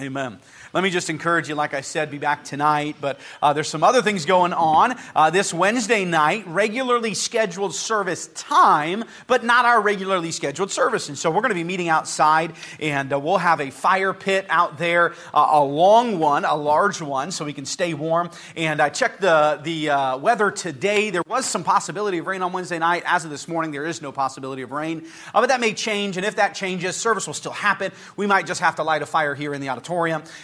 Amen. Let me just encourage you, like I said, be back tonight, but uh, there's some other things going on. Uh, this Wednesday night, regularly scheduled service time, but not our regularly scheduled service. And so we're going to be meeting outside, and uh, we'll have a fire pit out there, uh, a long one, a large one, so we can stay warm. And I checked the, the uh, weather today. There was some possibility of rain on Wednesday night. As of this morning, there is no possibility of rain, uh, but that may change. And if that changes, service will still happen. We might just have to light a fire here in the auditorium.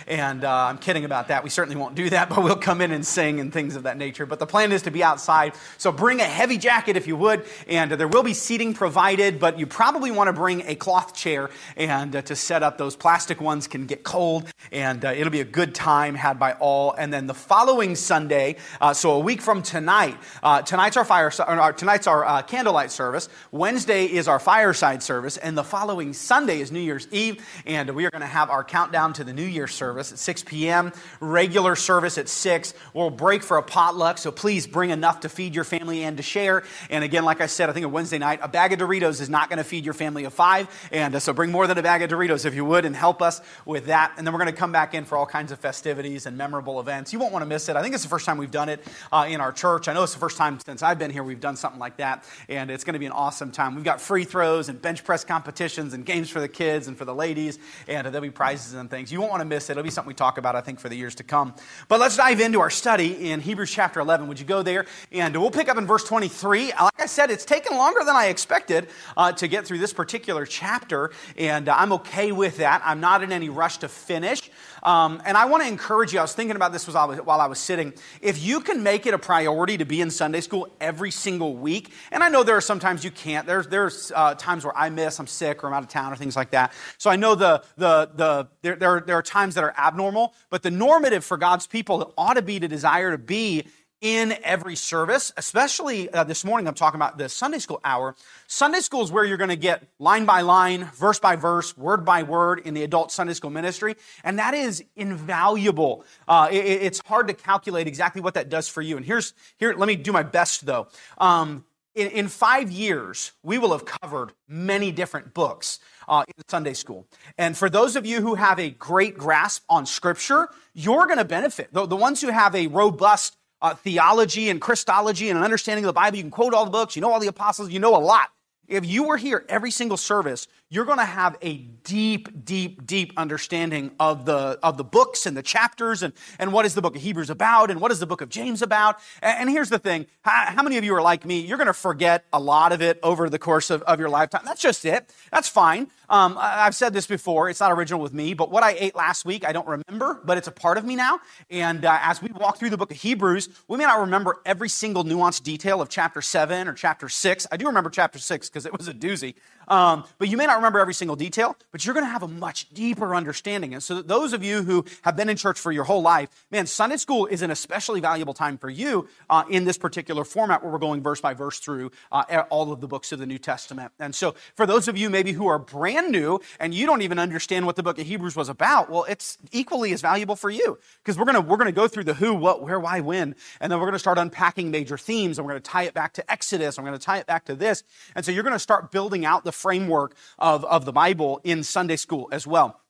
And uh, I'm kidding about that. We certainly won't do that, but we'll come in and sing and things of that nature. But the plan is to be outside. So bring a heavy jacket if you would. And uh, there will be seating provided, but you probably want to bring a cloth chair and uh, to set up. Those plastic ones can get cold. And uh, it'll be a good time had by all. And then the following Sunday, uh, so a week from tonight, uh, tonight's our fire, tonight's our candlelight service. Wednesday is our fireside service. And the following Sunday is New Year's Eve. And we are going to have our countdown to the New Year service at 6 p.m., regular service at 6. We'll break for a potluck, so please bring enough to feed your family and to share. And again, like I said, I think a Wednesday night, a bag of Doritos is not going to feed your family of five. And uh, so bring more than a bag of Doritos if you would and help us with that. And then we're going to come back in for all kinds of festivities and memorable events. You won't want to miss it. I think it's the first time we've done it uh, in our church. I know it's the first time since I've been here we've done something like that. And it's going to be an awesome time. We've got free throws and bench press competitions and games for the kids and for the ladies. And uh, there'll be prizes and things. You won't want to miss it. It'll be something we talk about, I think, for the years to come. But let's dive into our study in Hebrews chapter 11. Would you go there? And we'll pick up in verse 23. Like I said, it's taken longer than I expected uh, to get through this particular chapter, and uh, I'm okay with that. I'm not in any rush to finish. Um, and I want to encourage you. I was thinking about this while I, was, sitting. If you can make it a priority to be in Sunday school every single week, and I know there are sometimes you can't. There's there's uh, times where I miss, I'm sick, or I'm out of town, or things like that. So I know the the the there there, there are times that are abnormal, but the normative for God's people ought to be to desire to be in every service, especially uh, this morning, I'm talking about the Sunday school hour. Sunday school is where you're going to get line by line, verse by verse, word by word in the adult Sunday school ministry. And that is invaluable. Uh, it, it's hard to calculate exactly what that does for you. And here's, here, let me do my best though. Um, in, in, five years, we will have covered many different books uh, in Sunday school. And for those of you who have a great grasp on Scripture, you're going to benefit. The, the ones who have a robust uh, theology and Christology and an understanding of the Bible. You can quote all the books, you know all the apostles, you know a lot. If you were here every single service, you're going to have a deep, deep, deep understanding of the, of the books and the chapters and, and what is the book of Hebrews about and what is the book of James about. And, and here's the thing. How, how, many of you are like me? You're going to forget a lot of it over the course of, of your lifetime. That's just it. That's fine. Um, I've said this before. It's not original with me, but what I ate last week, I don't remember, but it's a part of me now. And uh, as we walk through the book of Hebrews, we may not remember every single nuanced detail of chapter 7 or chapter 6. I do remember chapter 6 because it was a doozy. Um, but you may not remember every single detail, but you're going to have a much deeper understanding. And so, those of you who have been in church for your whole life, man, Sunday school is an especially valuable time for you uh, in this particular format where we're going verse by verse through uh, all of the books of the New Testament. And so, for those of you maybe who are brand new and you don't even understand what the book of Hebrews was about, well, it's equally as valuable for you because we're going to we're going to go through the who, what, where, why, when, and then we're going to start unpacking major themes and we're going to tie it back to Exodus. And we're going to tie it back to this. And so, you're going to start building out the framework of, of the Bible in Sunday school as well.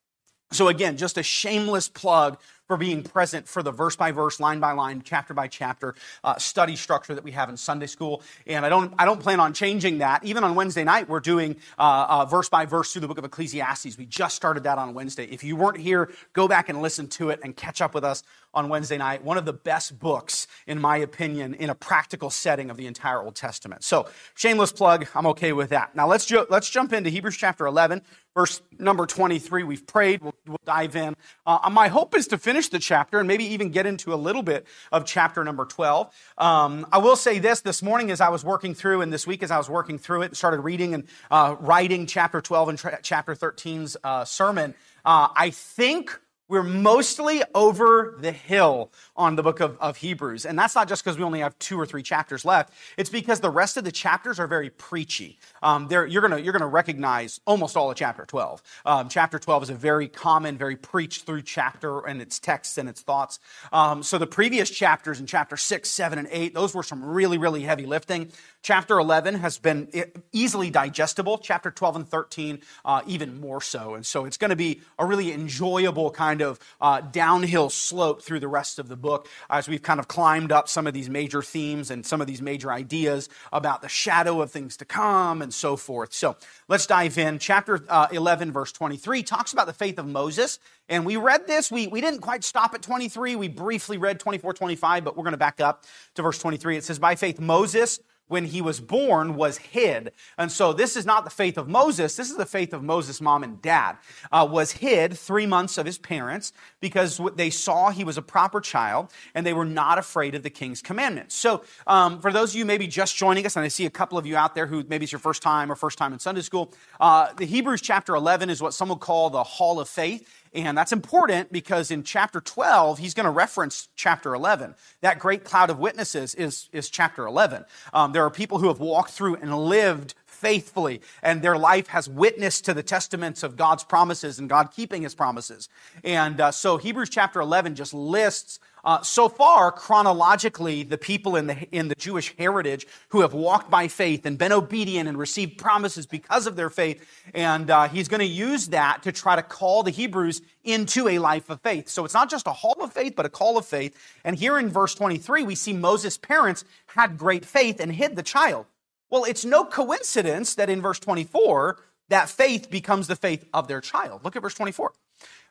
So, again, just a shameless plug for being present for the verse by verse, line by line, chapter by chapter uh, study structure that we have in Sunday school. And I don't, I don't plan on changing that. Even on Wednesday night, we're doing uh, uh, verse by verse through the book of Ecclesiastes. We just started that on Wednesday. If you weren't here, go back and listen to it and catch up with us on Wednesday night. One of the best books, in my opinion, in a practical setting of the entire Old Testament. So, shameless plug. I'm okay with that. Now let's ju- let's jump into Hebrews chapter 11, verse number 23. We've prayed. We'll, we'll dive in. Uh, my hope is to finish the chapter and maybe even get into a little bit of chapter number 12. Um, I will say this this morning as I was working through, and this week as I was working through it, and started reading and uh, writing chapter 12 and tra- chapter 13's uh, sermon. Uh, I think we're mostly over the hill on the book of, of Hebrews. And that's not just because we only have two or three chapters left. It's because the rest of the chapters are very preachy. Um, you're going you're gonna recognize almost all of chapter 12. Um, chapter 12 is a very common, very preached through chapter and its texts and its thoughts. Um, so the previous chapters in chapter 6, 7, and 8, those were some really, really heavy lifting. Chapter 11 has been easily digestible. Chapter 12 and 13, uh, even more so. And so it's going to be a really enjoyable kind of uh, downhill slope through the rest of the book as we've kind of climbed up some of these major themes and some of these major ideas about the shadow of things to come and so forth. So let's dive in. Chapter uh, 11, verse 23, talks about the faith of Moses. And we read this. We, we didn't quite stop at 23. We briefly read 24, 25, but we're going to back up to verse 23. It says, By faith, Moses when he was born was hid. And so this is not the faith of Moses. This is the faith of Moses' mom and dad. Uh, was hid three months of his parents because they saw he was a proper child and they were not afraid of the king's commandments. So um, for those of you maybe just joining us, and I see a couple of you out there who maybe it's your first time or first time in Sunday school, uh, the Hebrews chapter 11 is what some would call the hall of faith. And that's important because in chapter 12, he's going to reference chapter 11. That great cloud of witnesses is, is chapter 11. Um, there are people who have walked through and lived faithfully, and their life has witnessed to the testaments of God's promises and God keeping his promises. And uh, so Hebrews chapter 11 just lists uh, so far, chronologically, the people in the, in the Jewish heritage who have walked by faith and been obedient and received promises because of their faith. And uh, he's going to use that to try to call the Hebrews into a life of faith. So it's not just a hall of faith, but a call of faith. And here in verse 23, we see Moses' parents had great faith and hid the child. Well, it's no coincidence that in verse 24, that faith becomes the faith of their child. Look at verse 24.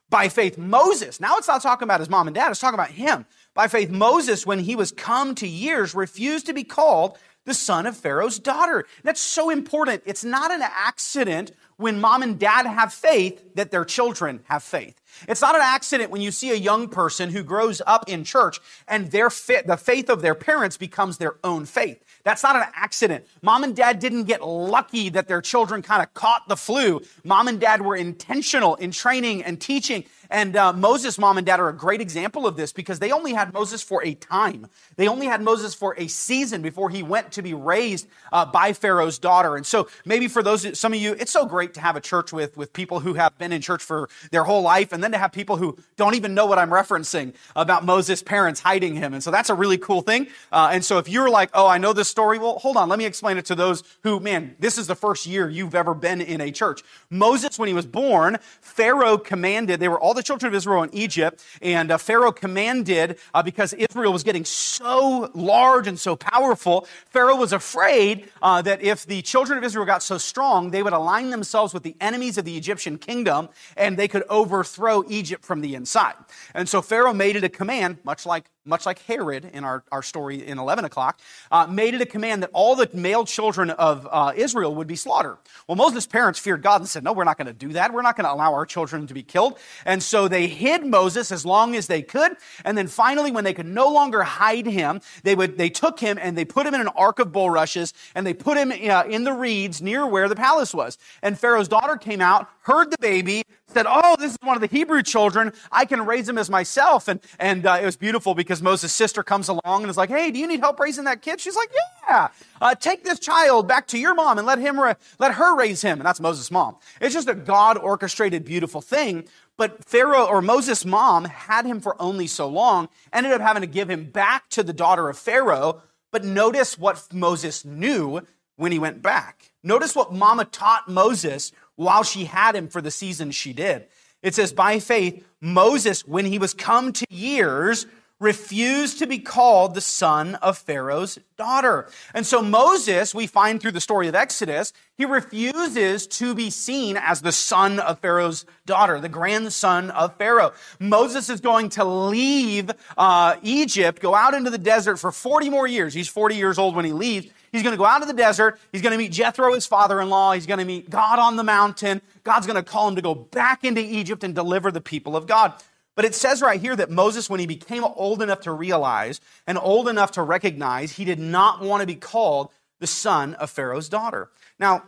By faith, Moses, now it's not talking about his mom and dad, it's talking about him. By faith, Moses, when he was come to years, refused to be called the son of Pharaoh's daughter. That's so important. It's not an accident when mom and dad have faith that their children have faith. It's not an accident when you see a young person who grows up in church and their fit, the faith of their parents becomes their own faith. That's not an accident. Mom and dad didn't get lucky that their children kind of caught the flu. Mom and dad were intentional in training and teaching and uh, Moses' mom and dad are a great example of this because they only had Moses for a time. They only had Moses for a season before he went to be raised uh, by Pharaoh's daughter. And so maybe for those, some of you, it's so great to have a church with, with people who have been in church for their whole life and then to have people who don't even know what I'm referencing about Moses' parents hiding him. And so that's a really cool thing. Uh, and so if you're like, oh, I know this story, well, hold on, let me explain it to those who, man, this is the first year you've ever been in a church. Moses, when he was born, Pharaoh commanded, they were all the children of Israel in Egypt, and uh, Pharaoh commanded, uh, because Israel was getting so large and so powerful, Pharaoh was afraid uh, that if the children of Israel got so strong, they would align themselves with the enemies of the Egyptian kingdom, and they could overthrow Egypt from the inside. And so Pharaoh made it a command, much like much like Herod in our, our story in 11 o'clock, uh, made it a command that all the male children of uh, Israel would be slaughtered. Well, Moses' parents feared God and said, No, we're not going to do that. We're not going to allow our children to be killed. And so they hid Moses as long as they could. And then finally, when they could no longer hide him, they, would, they took him and they put him in an ark of bulrushes and they put him uh, in the reeds near where the palace was. And Pharaoh's daughter came out, heard the baby, said, Oh, this is one of the Hebrew children. I can raise him as myself. And, and uh, it was beautiful because Moses' sister comes along and is like, Hey, do you need help raising that kid? She's like, Yeah, uh, take this child back to your mom and let him, ra- let her raise him. And that's Moses' mom. It's just a God orchestrated beautiful thing. But Pharaoh or Moses' mom had him for only so long, ended up having to give him back to the daughter of Pharaoh. But notice what Moses knew when he went back. Notice what mama taught Moses while she had him for the season she did. It says, by faith, Moses, when he was come to years, refused to be called the son of Pharaoh's daughter. And so Moses, we find through the story of Exodus, he refuses to be seen as the son of Pharaoh's daughter, the grandson of Pharaoh. Moses is going to leave uh, Egypt, go out into the desert for 40 more years. He's 40 years old when he leaves. He's going to go out to the desert. He's going to meet Jethro, his father-in-law. He's going to meet God on the mountain. God's going to call him to go back into Egypt and deliver the people of God. But it says right here that Moses, when he became old enough to realize and old enough to recognize, he did not want to be called the son of Pharaoh's daughter. Now,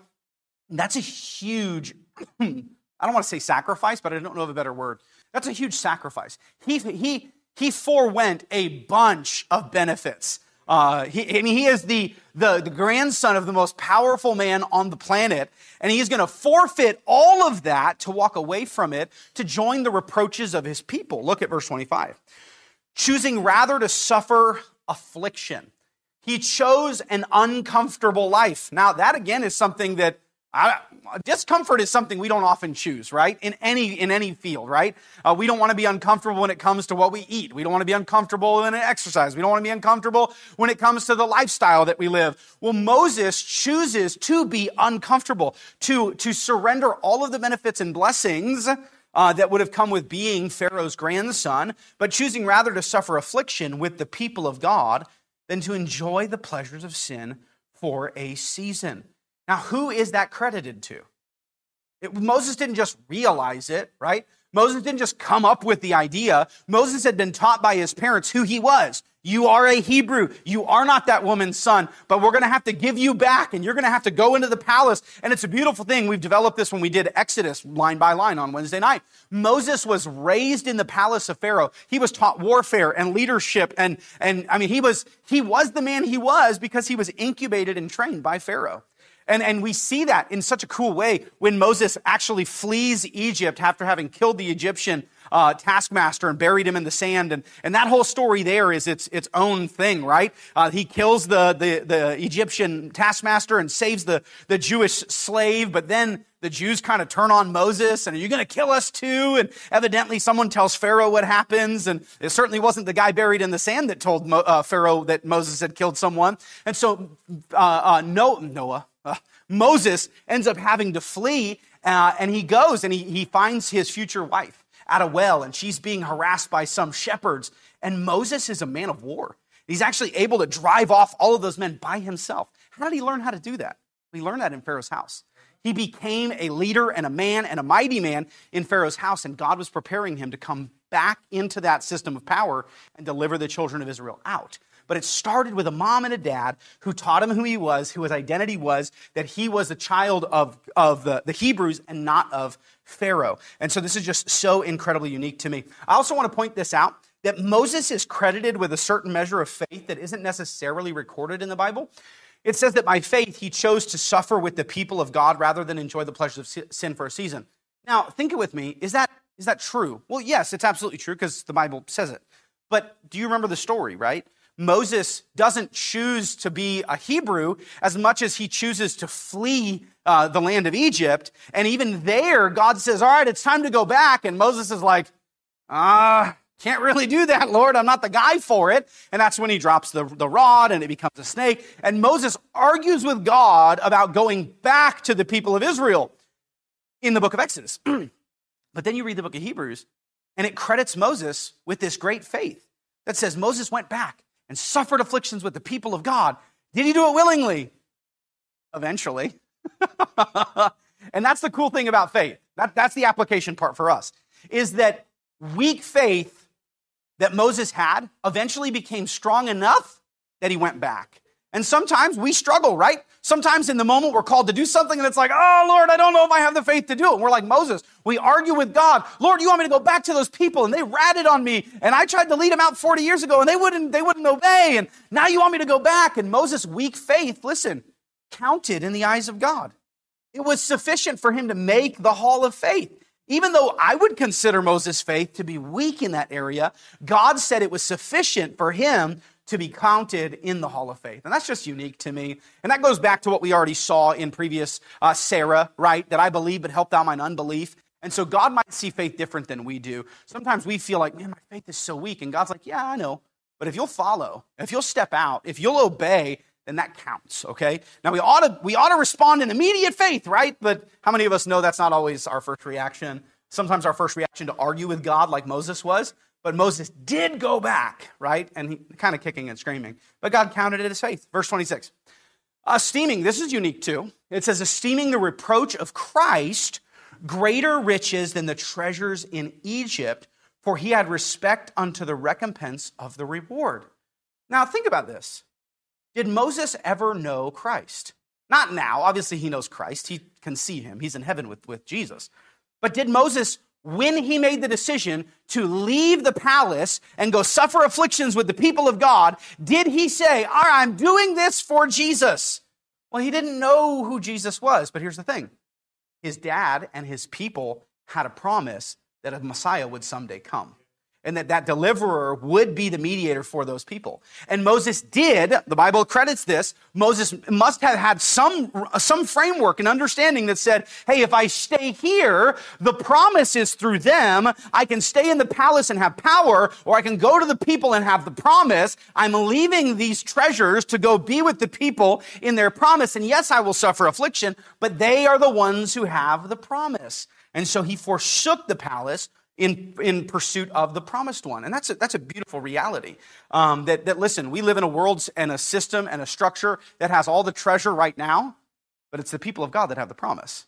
that's a huge, I don't want to say sacrifice, but I don't know of a better word. That's a huge sacrifice. He, he, he forewent a bunch of benefits uh, he, I mean, he is the, the, the grandson of the most powerful man on the planet, and he's going to forfeit all of that to walk away from it to join the reproaches of his people. Look at verse 25. Choosing rather to suffer affliction. He chose an uncomfortable life. Now, that again is something that I, discomfort is something we don't often choose, right? In any in any field, right? Uh, we don't want to be uncomfortable when it comes to what we eat. We don't want to be uncomfortable in an exercise. We don't want to be uncomfortable when it comes to the lifestyle that we live. Well, Moses chooses to be uncomfortable, to to surrender all of the benefits and blessings uh, that would have come with being Pharaoh's grandson, but choosing rather to suffer affliction with the people of God than to enjoy the pleasures of sin for a season. Now, who is that credited to? It, Moses didn't just realize it, right? Moses didn't just come up with the idea. Moses had been taught by his parents who he was. You are a Hebrew. You are not that woman's son, but we're going to have to give you back and you're going to have to go into the palace. And it's a beautiful thing. We've developed this when we did Exodus line by line on Wednesday night. Moses was raised in the palace of Pharaoh. He was taught warfare and leadership. And, and I mean, he was, he was the man he was because he was incubated and trained by Pharaoh. And, and we see that in such a cool way when Moses actually flees Egypt after having killed the Egyptian uh, taskmaster and buried him in the sand. And, and that whole story there is its, its own thing, right? Uh, he kills the, the, the Egyptian taskmaster and saves the, the Jewish slave, but then the Jews kind of turn on Moses and are you going to kill us too? And evidently someone tells Pharaoh what happens. And it certainly wasn't the guy buried in the sand that told Mo, uh, Pharaoh that Moses had killed someone. And so uh, uh, Noah, uh, Moses ends up having to flee, uh, and he goes and he, he finds his future wife at a well, and she's being harassed by some shepherds. And Moses is a man of war. He's actually able to drive off all of those men by himself. How did he learn how to do that? He learned that in Pharaoh's house. He became a leader and a man and a mighty man in Pharaoh's house, and God was preparing him to come back into that system of power and deliver the children of Israel out. But it started with a mom and a dad who taught him who he was, who his identity was, that he was a child of, of the, the Hebrews and not of Pharaoh. And so this is just so incredibly unique to me. I also want to point this out that Moses is credited with a certain measure of faith that isn't necessarily recorded in the Bible. It says that by faith he chose to suffer with the people of God rather than enjoy the pleasures of sin for a season. Now, think it with me. Is that, is that true? Well, yes, it's absolutely true because the Bible says it. But do you remember the story, right? Moses doesn't choose to be a Hebrew as much as he chooses to flee uh, the land of Egypt. And even there, God says, All right, it's time to go back. And Moses is like, Ah, uh, can't really do that, Lord. I'm not the guy for it. And that's when he drops the, the rod and it becomes a snake. And Moses argues with God about going back to the people of Israel in the book of Exodus. but then you read the book of Hebrews, and it credits Moses with this great faith that says Moses went back and suffered afflictions with the people of God. Did he do it willingly? Eventually. and that's the cool thing about faith. That, that's the application part for us, is that weak faith that Moses had eventually became strong enough that he went back. And sometimes we struggle, right? Sometimes in the moment we're called to do something and it's like, oh Lord, I don't know if I have the faith to do it. And we're like Moses. We argue with God. Lord, you want me to go back to those people and they ratted on me and I tried to lead them out 40 years ago and they wouldn't, they wouldn't obey. And now you want me to go back. And Moses' weak faith, listen, counted in the eyes of God. It was sufficient for him to make the hall of faith. Even though I would consider Moses' faith to be weak in that area, God said it was sufficient for him to be counted in the hall of faith. And that's just unique to me. And that goes back to what we already saw in previous uh, Sarah, right? That I believe, but help thou mine unbelief. And so God might see faith different than we do. Sometimes we feel like, man, my faith is so weak. And God's like, yeah, I know. But if you'll follow, if you'll step out, if you'll obey, then that counts, okay? Now we ought to we ought to respond in immediate faith, right? But how many of us know that's not always our first reaction? Sometimes our first reaction to argue with God like Moses was, but Moses did go back, right? And he kind of kicking and screaming. But God counted it as faith. Verse 26. Esteeming, this is unique too. It says, esteeming the reproach of Christ greater riches than the treasures in Egypt, for he had respect unto the recompense of the reward. Now, think about this. Did Moses ever know Christ? Not now. Obviously, he knows Christ. He can see him. He's in heaven with, with Jesus. But did Moses when he made the decision to leave the palace and go suffer afflictions with the people of God, did he say, All right, I'm doing this for Jesus? Well, he didn't know who Jesus was, but here's the thing his dad and his people had a promise that a Messiah would someday come. And that that deliverer would be the mediator for those people. And Moses did, the Bible credits this, Moses must have had some, some framework and understanding that said, hey, if I stay here, the promise is through them. I can stay in the palace and have power, or I can go to the people and have the promise. I'm leaving these treasures to go be with the people in their promise. And yes, I will suffer affliction, but they are the ones who have the promise. And so he forsook the palace in, in pursuit of the promised one. And that's a, that's a beautiful reality. Um, that, that, listen, we live in a world and a system and a structure that has all the treasure right now, but it's the people of God that have the promise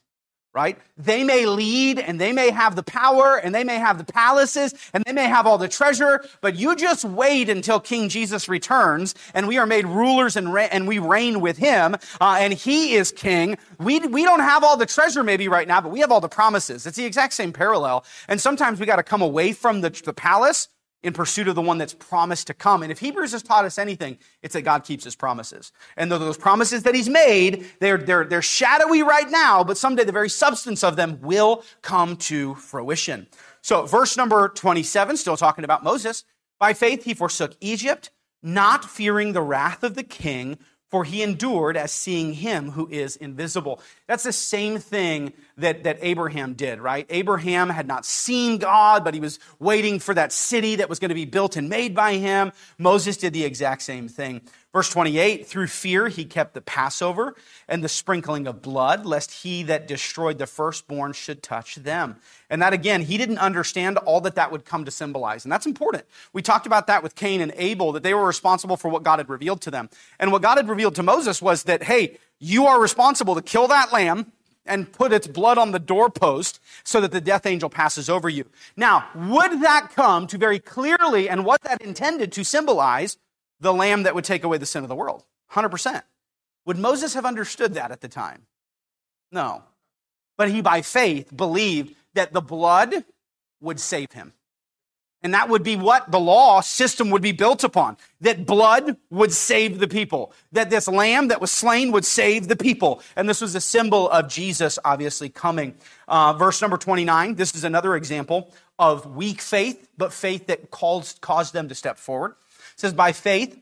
right? They may lead and they may have the power and they may have the palaces and they may have all the treasure, but you just wait until King Jesus returns and we are made rulers and, re- and we reign with him uh, and he is king. We, we don't have all the treasure maybe right now, but we have all the promises. It's the exact same parallel. And sometimes we got to come away from the, the palace in pursuit of the one that's promised to come. And if Hebrews has taught us anything, it's that God keeps his promises. And those promises that he's made, they're, they're, they're shadowy right now, but someday the very substance of them will come to fruition. So, verse number 27, still talking about Moses. By faith, he forsook Egypt, not fearing the wrath of the king, for he endured as seeing him who is invisible. That's the same thing that, that Abraham did, right? Abraham had not seen God, but he was waiting for that city that was going to be built and made by him. Moses did the exact same thing. Verse 28 through fear, he kept the Passover and the sprinkling of blood, lest he that destroyed the firstborn should touch them. And that again, he didn't understand all that that would come to symbolize. And that's important. We talked about that with Cain and Abel, that they were responsible for what God had revealed to them. And what God had revealed to Moses was that, hey, you are responsible to kill that lamb and put its blood on the doorpost so that the death angel passes over you. Now, would that come to very clearly and what that intended to symbolize the lamb that would take away the sin of the world. 100%. Would Moses have understood that at the time? No. But he, by faith, believed that the blood would save him. And that would be what the law system would be built upon. That blood would save the people. That this lamb that was slain would save the people. And this was a symbol of Jesus obviously coming. Uh, verse number 29, this is another example of weak faith, but faith that caused, caused them to step forward. It says, By faith,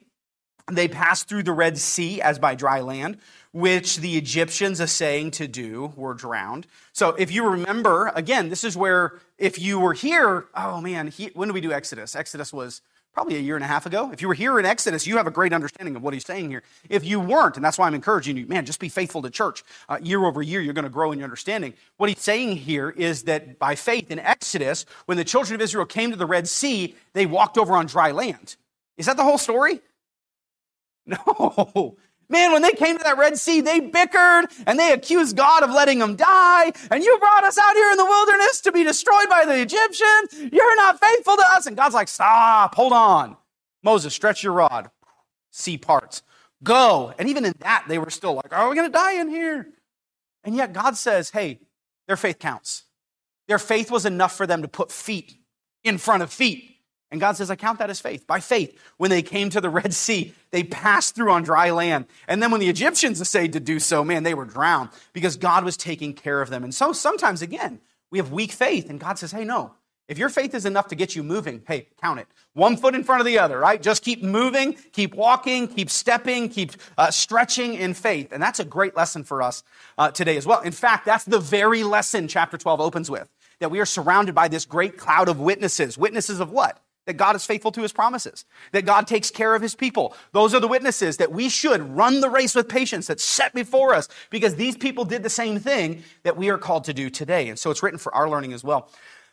they passed through the Red Sea as by dry land, which the Egyptians, essaying to do, were drowned. So if you remember, again, this is where if you were here, oh man, he, when did we do Exodus? Exodus was probably a year and a half ago. If you were here in Exodus, you have a great understanding of what he's saying here. If you weren't, and that's why I'm encouraging you, man, just be faithful to church. Uh, year over year, you're going to grow in your understanding. What he's saying here is that by faith in Exodus, when the children of Israel came to the Red Sea, they walked over on dry land. Is that the whole story? No. Man, when they came to that Red Sea, they bickered and they accused God of letting them die. And you brought us out here in the wilderness to be destroyed by the Egyptians. You're not faithful to us. And God's like, stop, hold on. Moses, stretch your rod. See parts. Go. And even in that, they were still like, are we going to die in here? And yet God says, hey, their faith counts. Their faith was enough for them to put feet in front of feet. And God says, I count that as faith. By faith, when they came to the Red Sea, they passed through on dry land. And then when the Egyptians essayed to do so, man, they were drowned because God was taking care of them. And so sometimes, again, we have weak faith, and God says, hey, no. If your faith is enough to get you moving, hey, count it. One foot in front of the other, right? Just keep moving, keep walking, keep stepping, keep uh, stretching in faith. And that's a great lesson for us uh, today as well. In fact, that's the very lesson chapter 12 opens with that we are surrounded by this great cloud of witnesses. Witnesses of what? That God is faithful to his promises, that God takes care of his people. Those are the witnesses that we should run the race with patience that's set before us because these people did the same thing that we are called to do today. And so it's written for our learning as well.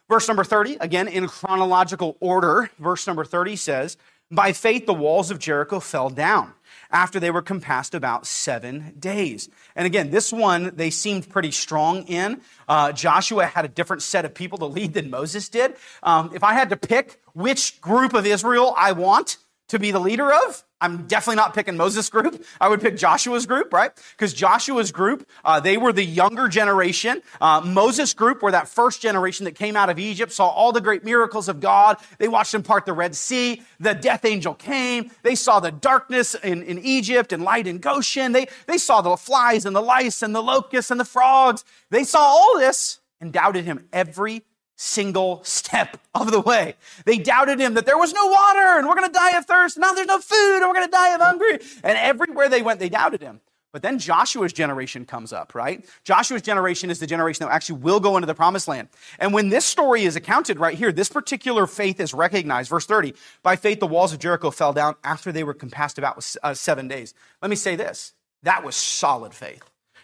Verse number 30, again in chronological order, verse number 30 says, By faith the walls of Jericho fell down after they were compassed about seven days. And again, this one they seemed pretty strong in. Uh, Joshua had a different set of people to lead than Moses did. Um, if I had to pick which group of Israel I want to be the leader of, I'm definitely not picking Moses' group. I would pick Joshua's group, right? Because Joshua's group, uh, they were the younger generation. Uh, Moses' group were that first generation that came out of Egypt, saw all the great miracles of God. They watched him part the Red Sea. The death angel came. They saw the darkness in, in Egypt and light in Goshen. They, they saw the flies and the lice and the locusts and the frogs. They saw all this and doubted him every single step of the way. They doubted him that there was no water and we're going to die of thirst. Now there's no food and we're going to die of hunger. And everywhere they went, they doubted him. But then Joshua's generation comes up, right? Joshua's generation is the generation that actually will go into the promised land. And when this story is accounted right here, this particular faith is recognized. Verse 30, by faith, the walls of Jericho fell down after they were compassed about with uh, seven days. Let me say this. That was solid faith.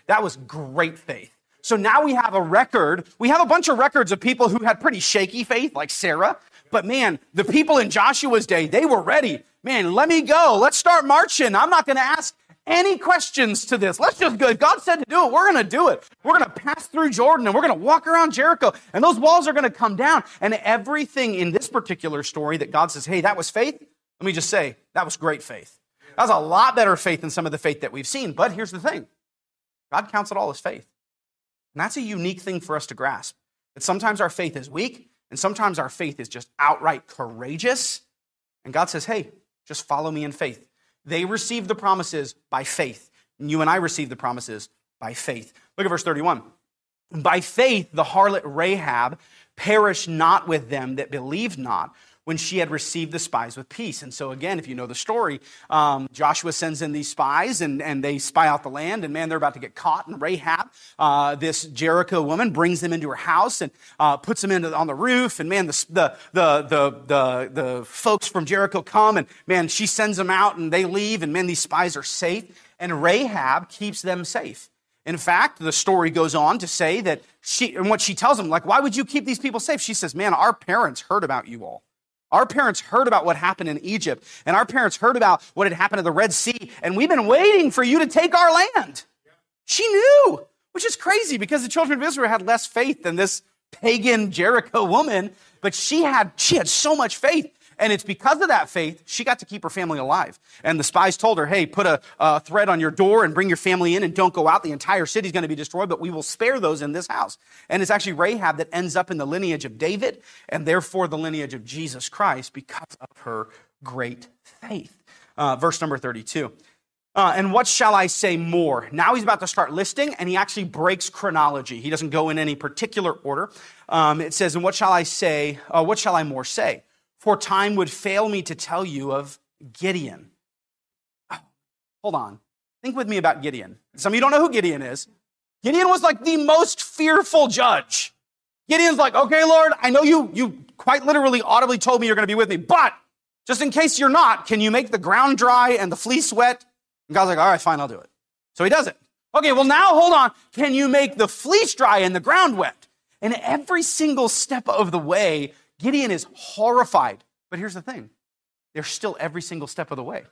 That was great faith. So now we have a record. We have a bunch of records of people who had pretty shaky faith, like Sarah. But man, the people in Joshua's day, they were ready. Man, let me go. Let's start marching. I'm not going to ask any questions to this. Let's just go. God said to do it, we're going to do it. We're going to pass through Jordan and we're going to walk around Jericho and those walls are going to come down. And everything in this particular story that God says, hey, that was faith. Let me just say, that was great faith. That was a lot better faith than some of the faith that we've seen. But here's the thing God counts it all as faith. And that's a unique thing for us to grasp. That sometimes our faith is weak, and sometimes our faith is just outright courageous. And God says, hey, just follow me in faith. They received the promises by faith. And you and I receive the promises by faith. Look at verse 31. By faith, the harlot Rahab perished not with them that believed not when she had received the spies with peace. And so, again, if you know the story, um, Joshua sends in these spies and, and they spy out the land, and man, they're about to get caught. And Rahab, uh, this Jericho woman, brings them into her house and uh, puts them into, on the roof. And man, the, the, the, the, the, the folks from Jericho come, and man, she sends them out and they leave, and man, these spies are safe. And Rahab keeps them safe. In fact, the story goes on to say that she, and what she tells them, like, why would you keep these people safe? She says, man, our parents heard about you all. Our parents heard about what happened in Egypt, and our parents heard about what had happened at the Red Sea, and we've been waiting for you to take our land. She knew, which is crazy because the children of Israel had less faith than this pagan Jericho woman, but she had, she had so much faith and it's because of that faith, she got to keep her family alive. And the spies told her, hey, put a, a thread on your door and bring your family in and don't go out. The entire city's going to be destroyed, but we will spare those in this house. And it's actually Rahab that ends up in the lineage of David and therefore the lineage of Jesus Christ because of her great faith. Uh, verse number 32. Uh, and what shall I say more? Now he's about to start listing, and he actually breaks chronology. He doesn't go in any particular order. Um, it says, And what shall I say? Uh, what shall I more say? For time would fail me to tell you of Gideon. Oh, hold on. Think with me about Gideon. Some of you don't know who Gideon is. Gideon was like the most fearful judge. Gideon's like, okay, Lord, I know you, you quite literally audibly told me you're going to be with me, but just in case you're not, can you make the ground dry and the fleece wet? And God's like, all right, fine, I'll do it. So he does it. Okay, well, now hold on. Can you make the fleece dry and the ground wet? And every single step of the way, Gideon is horrified. But here's the thing they're still every single step of the way.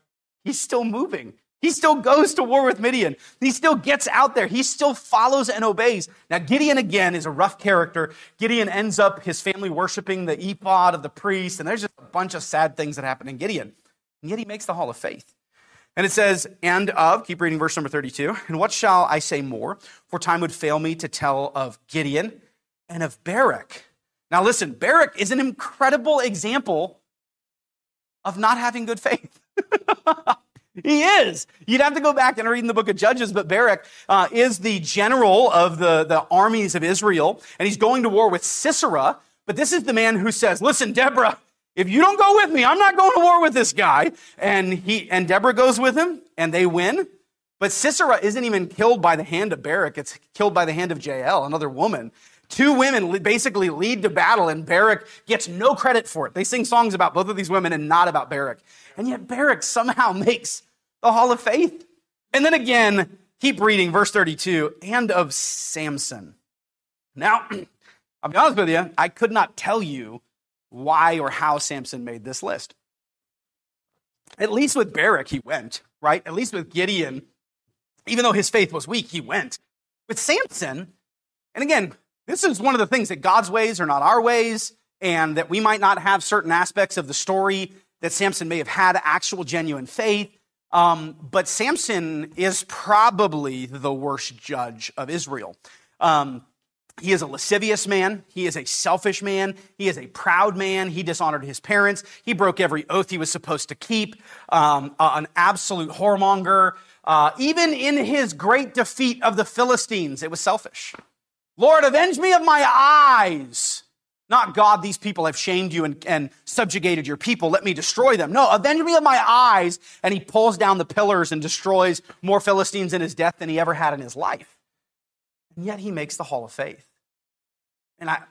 He's still moving. He still goes to war with Midian. He still gets out there. He still follows and obeys. Now, Gideon again is a rough character. Gideon ends up his family worshiping the ephod of the priest, and there's just a bunch of sad things that happen in Gideon. And yet he makes the hall of faith. And it says, and of, keep reading verse number 32, and what shall I say more? For time would fail me to tell of Gideon and of Barak now, listen, Barak is an incredible example of not having good faith. he is. You'd have to go back and read in the book of Judges, but Barak uh, is the general of the, the armies of Israel, and he's going to war with Sisera. But this is the man who says, Listen, Deborah, if you don't go with me, I'm not going to war with this guy. And he and Deborah goes with him, and they win. But Sisera isn't even killed by the hand of Barak, it's killed by the hand of Jael, another woman. Two women basically lead to battle, and Barak gets no credit for it. They sing songs about both of these women and not about Barak. And yet Barak somehow makes the Hall of Faith. And then again, keep reading verse 32 and of Samson. Now, I'll be honest with you, I could not tell you why or how Samson made this list. At least with Barak, he went, right? At least with Gideon, even though his faith was weak, he went. With Samson, and again, this is one of the things that God's ways are not our ways, and that we might not have certain aspects of the story that Samson may have had actual genuine faith. Um, but Samson is probably the worst judge of Israel. Um, he is a lascivious man. He is a selfish man. He is a proud man. He dishonored his parents. He broke every oath he was supposed to keep. Um, uh, an absolute whoremonger. Uh, even in his great defeat of the Philistines, it was selfish. Lord, avenge me of my eyes. Not God, these people have shamed you and, and subjugated your people. Let me destroy them. No, avenge me of my eyes. And he pulls down the pillars and destroys more Philistines in his death than he ever had in his life. And yet he makes the hall of faith. And I,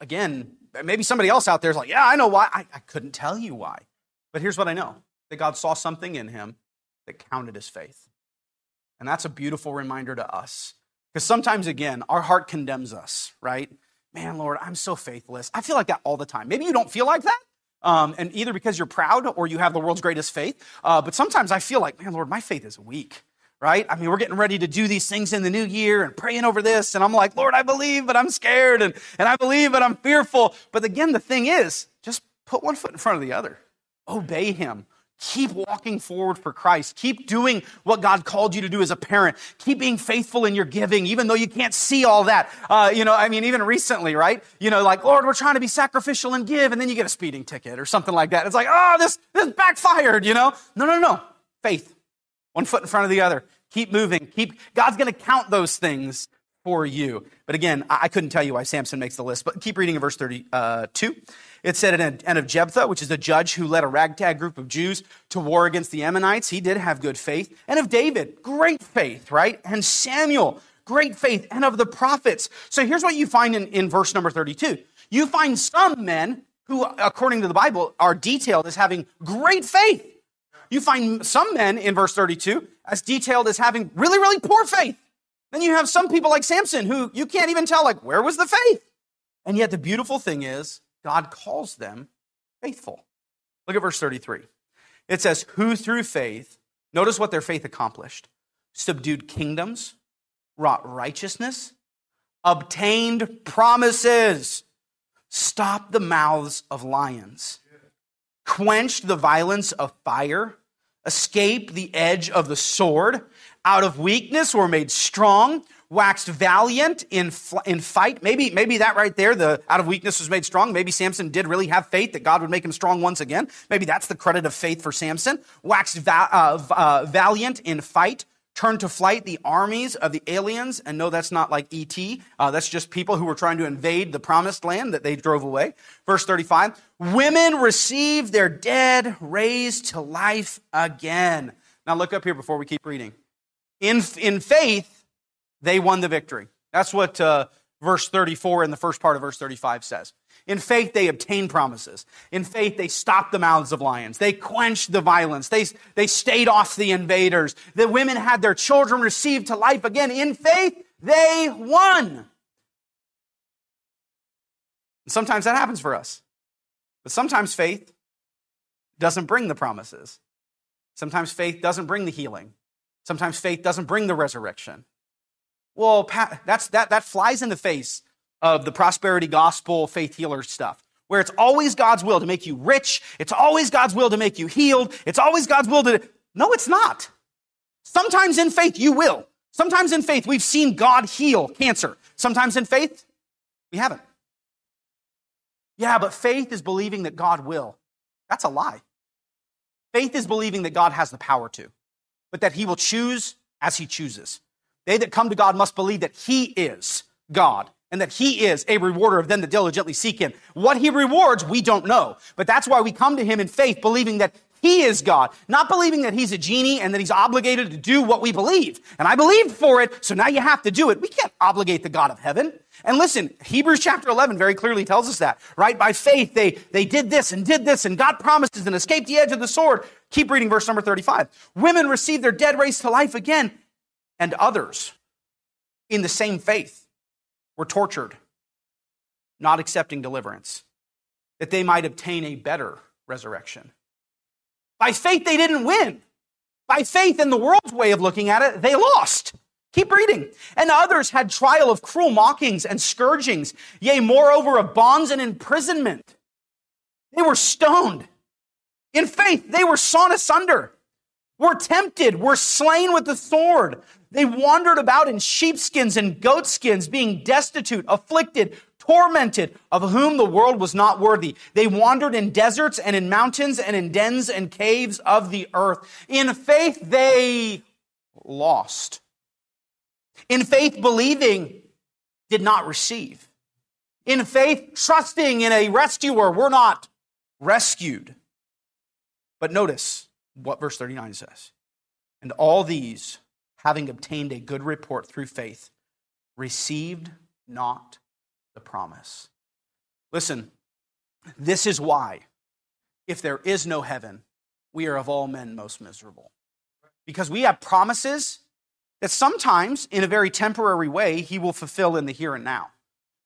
again, maybe somebody else out there is like, yeah, I know why. I, I couldn't tell you why. But here's what I know that God saw something in him that counted as faith. And that's a beautiful reminder to us. Because sometimes, again, our heart condemns us, right? Man, Lord, I'm so faithless. I feel like that all the time. Maybe you don't feel like that, um, and either because you're proud or you have the world's greatest faith. Uh, but sometimes I feel like, man, Lord, my faith is weak right? I mean, we're getting ready to do these things in the new year and praying over this. And I'm like, Lord, I believe, but I'm scared. And, and I believe, but I'm fearful. But again, the thing is, just put one foot in front of the other. Obey him. Keep walking forward for Christ. Keep doing what God called you to do as a parent. Keep being faithful in your giving, even though you can't see all that. Uh, you know, I mean, even recently, right? You know, like, Lord, we're trying to be sacrificial and give, and then you get a speeding ticket or something like that. It's like, oh, this, this backfired, you know? No, no, no. Faith. One foot in front of the other. Keep moving. Keep, God's going to count those things for you. But again, I couldn't tell you why Samson makes the list, but keep reading in verse 32. Uh, it said, and of Jephthah, which is a judge who led a ragtag group of Jews to war against the Ammonites. He did have good faith. And of David, great faith, right? And Samuel, great faith. And of the prophets. So here's what you find in, in verse number 32. You find some men who, according to the Bible, are detailed as having great faith. You find some men in verse 32 as detailed as having really, really poor faith. Then you have some people like Samson who you can't even tell, like, where was the faith? And yet the beautiful thing is, God calls them faithful. Look at verse 33. It says, Who through faith, notice what their faith accomplished subdued kingdoms, wrought righteousness, obtained promises, stopped the mouths of lions, quenched the violence of fire, escaped the edge of the sword, out of weakness were made strong, waxed valiant in, in fight. Maybe, maybe that right there, the out of weakness was made strong. Maybe Samson did really have faith that God would make him strong once again. Maybe that's the credit of faith for Samson. Waxed va- uh, uh, valiant in fight, turned to flight the armies of the aliens. And no, that's not like E.T. Uh, that's just people who were trying to invade the promised land that they drove away. Verse 35 Women received their dead raised to life again. Now look up here before we keep reading. In, in faith, they won the victory. That's what uh, verse 34 and the first part of verse 35 says. In faith, they obtained promises. In faith, they stopped the mouths of lions. They quenched the violence. They, they stayed off the invaders. The women had their children received to life again. In faith, they won. And sometimes that happens for us. But sometimes faith doesn't bring the promises. Sometimes faith doesn't bring the healing. Sometimes faith doesn't bring the resurrection. Well, that's, that, that flies in the face of the prosperity gospel, faith healer stuff, where it's always God's will to make you rich. It's always God's will to make you healed. It's always God's will to. No, it's not. Sometimes in faith, you will. Sometimes in faith, we've seen God heal cancer. Sometimes in faith, we haven't. Yeah, but faith is believing that God will. That's a lie. Faith is believing that God has the power to, but that he will choose as he chooses. They that come to God must believe that He is God and that He is a rewarder of them that diligently seek Him. What He rewards, we don't know. But that's why we come to Him in faith, believing that He is God, not believing that He's a genie and that He's obligated to do what we believe. And I believed for it, so now you have to do it. We can't obligate the God of heaven. And listen, Hebrews chapter 11 very clearly tells us that, right? By faith, they, they did this and did this, and God promises and escaped the edge of the sword. Keep reading verse number 35. Women received their dead raised to life again and others in the same faith were tortured, not accepting deliverance, that they might obtain a better resurrection. By faith, they didn't win. By faith, in the world's way of looking at it, they lost. Keep reading. And others had trial of cruel mockings and scourgings, yea, moreover, of bonds and imprisonment. They were stoned. In faith, they were sawn asunder, were tempted, were slain with the sword. They wandered about in sheepskins and goatskins, being destitute, afflicted, tormented, of whom the world was not worthy. They wandered in deserts and in mountains and in dens and caves of the earth. In faith, they lost. In faith, believing did not receive. in faith, trusting in a rescuer. We're not rescued. But notice what verse 39 says. And all these, having obtained a good report through faith, received not the promise. Listen, this is why, if there is no heaven, we are of all men most miserable. Because we have promises that sometimes, in a very temporary way, he will fulfill in the here and now.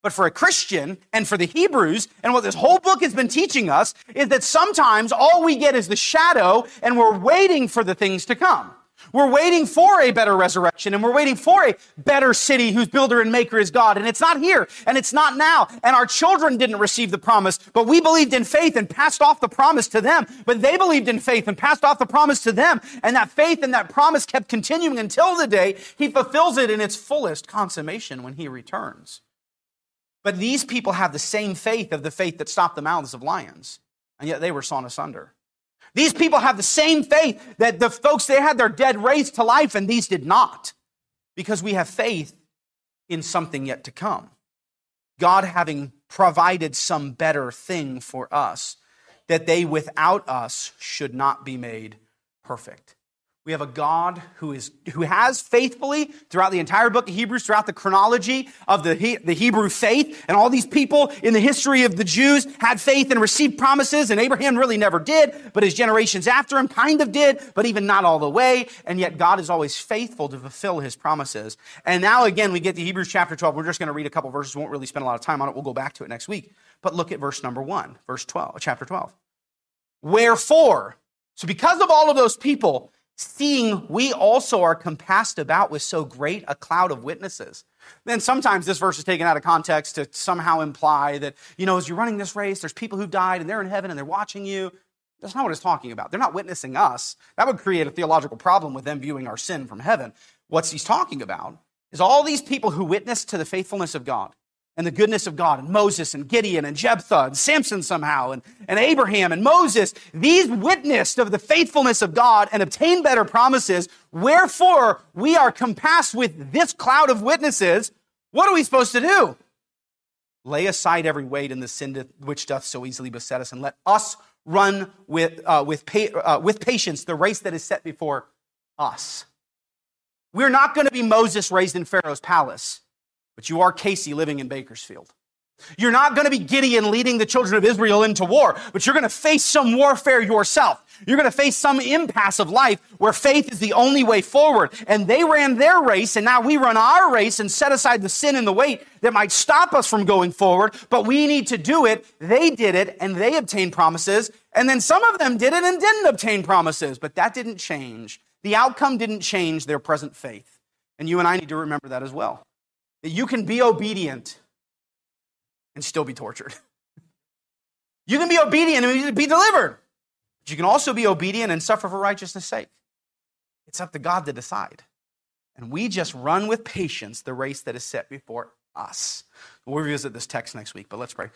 But for a Christian and for the Hebrews, and what this whole book has been teaching us, is that sometimes all we get is the shadow and we're waiting for the things to come. We're waiting for a better resurrection and we're waiting for a better city whose builder and maker is God. And it's not here and it's not now. And our children didn't receive the promise, but we believed in faith and passed off the promise to them. But they believed in faith and passed off the promise to them. And that faith and that promise kept continuing until the day he fulfills it in its fullest consummation when he returns. But these people have the same faith of the faith that stopped the mouths of lions, and yet they were sawn asunder. These people have the same faith that the folks, they had their dead raised to life, and these did not, because we have faith in something yet to come. God having provided some better thing for us, that they without us should not be made perfect. We have a God who, is, who has faithfully throughout the entire book of Hebrews, throughout the chronology of the, the Hebrew faith, and all these people in the history of the Jews had faith and received promises, and Abraham really never did, but his generations after him kind of did, but even not all the way, and yet God is always faithful to fulfill his promises. And now again, we get to Hebrews chapter 12. We're just going to read a couple verses, we won't really spend a lot of time on it. We'll go back to it next week. But look at verse number 1, verse 12, chapter 12. Wherefore, so because of all of those people, seeing we also are compassed about with so great a cloud of witnesses. Then sometimes this verse is taken out of context to somehow imply that, you know, as you're running this race, there's people who've died and they're in heaven and they're watching you. That's not what it's talking about. They're not witnessing us. That would create a theological problem with them viewing our sin from heaven. What he's talking about is all these people who witness to the faithfulness of God and the goodness of God, and Moses and Gideon and Jephthah and Samson somehow, and, and Abraham and Moses, these witnessed of the faithfulness of God and obtained better promises. Wherefore, we are compassed with this cloud of witnesses. What are we supposed to do? Lay aside every weight and the sin which doth so easily beset us, and let us run with, uh, with, pa- uh, with patience the race that is set before us. We're not going to be Moses raised in Pharaoh's palace but you are Casey living in Bakersfield. You're not going to be Gideon leading the children of Israel into war, but you're going to face some warfare yourself. You're going to face some impasse of life where faith is the only way forward. And they ran their race, and now we run our race and set aside the sin and the weight that might stop us from going forward, but we need to do it. They did it, and they obtained promises. And then some of them did it and didn't obtain promises, but that didn't change. The outcome didn't change their present faith. And you and I need to remember that as well that you can be obedient and still be tortured. you can be obedient and be delivered. But you can also be obedient and suffer for righteousness' sake. It's up to God to decide. And we just run with patience the race that is set before us. We'll revisit this text next week, but let's pray.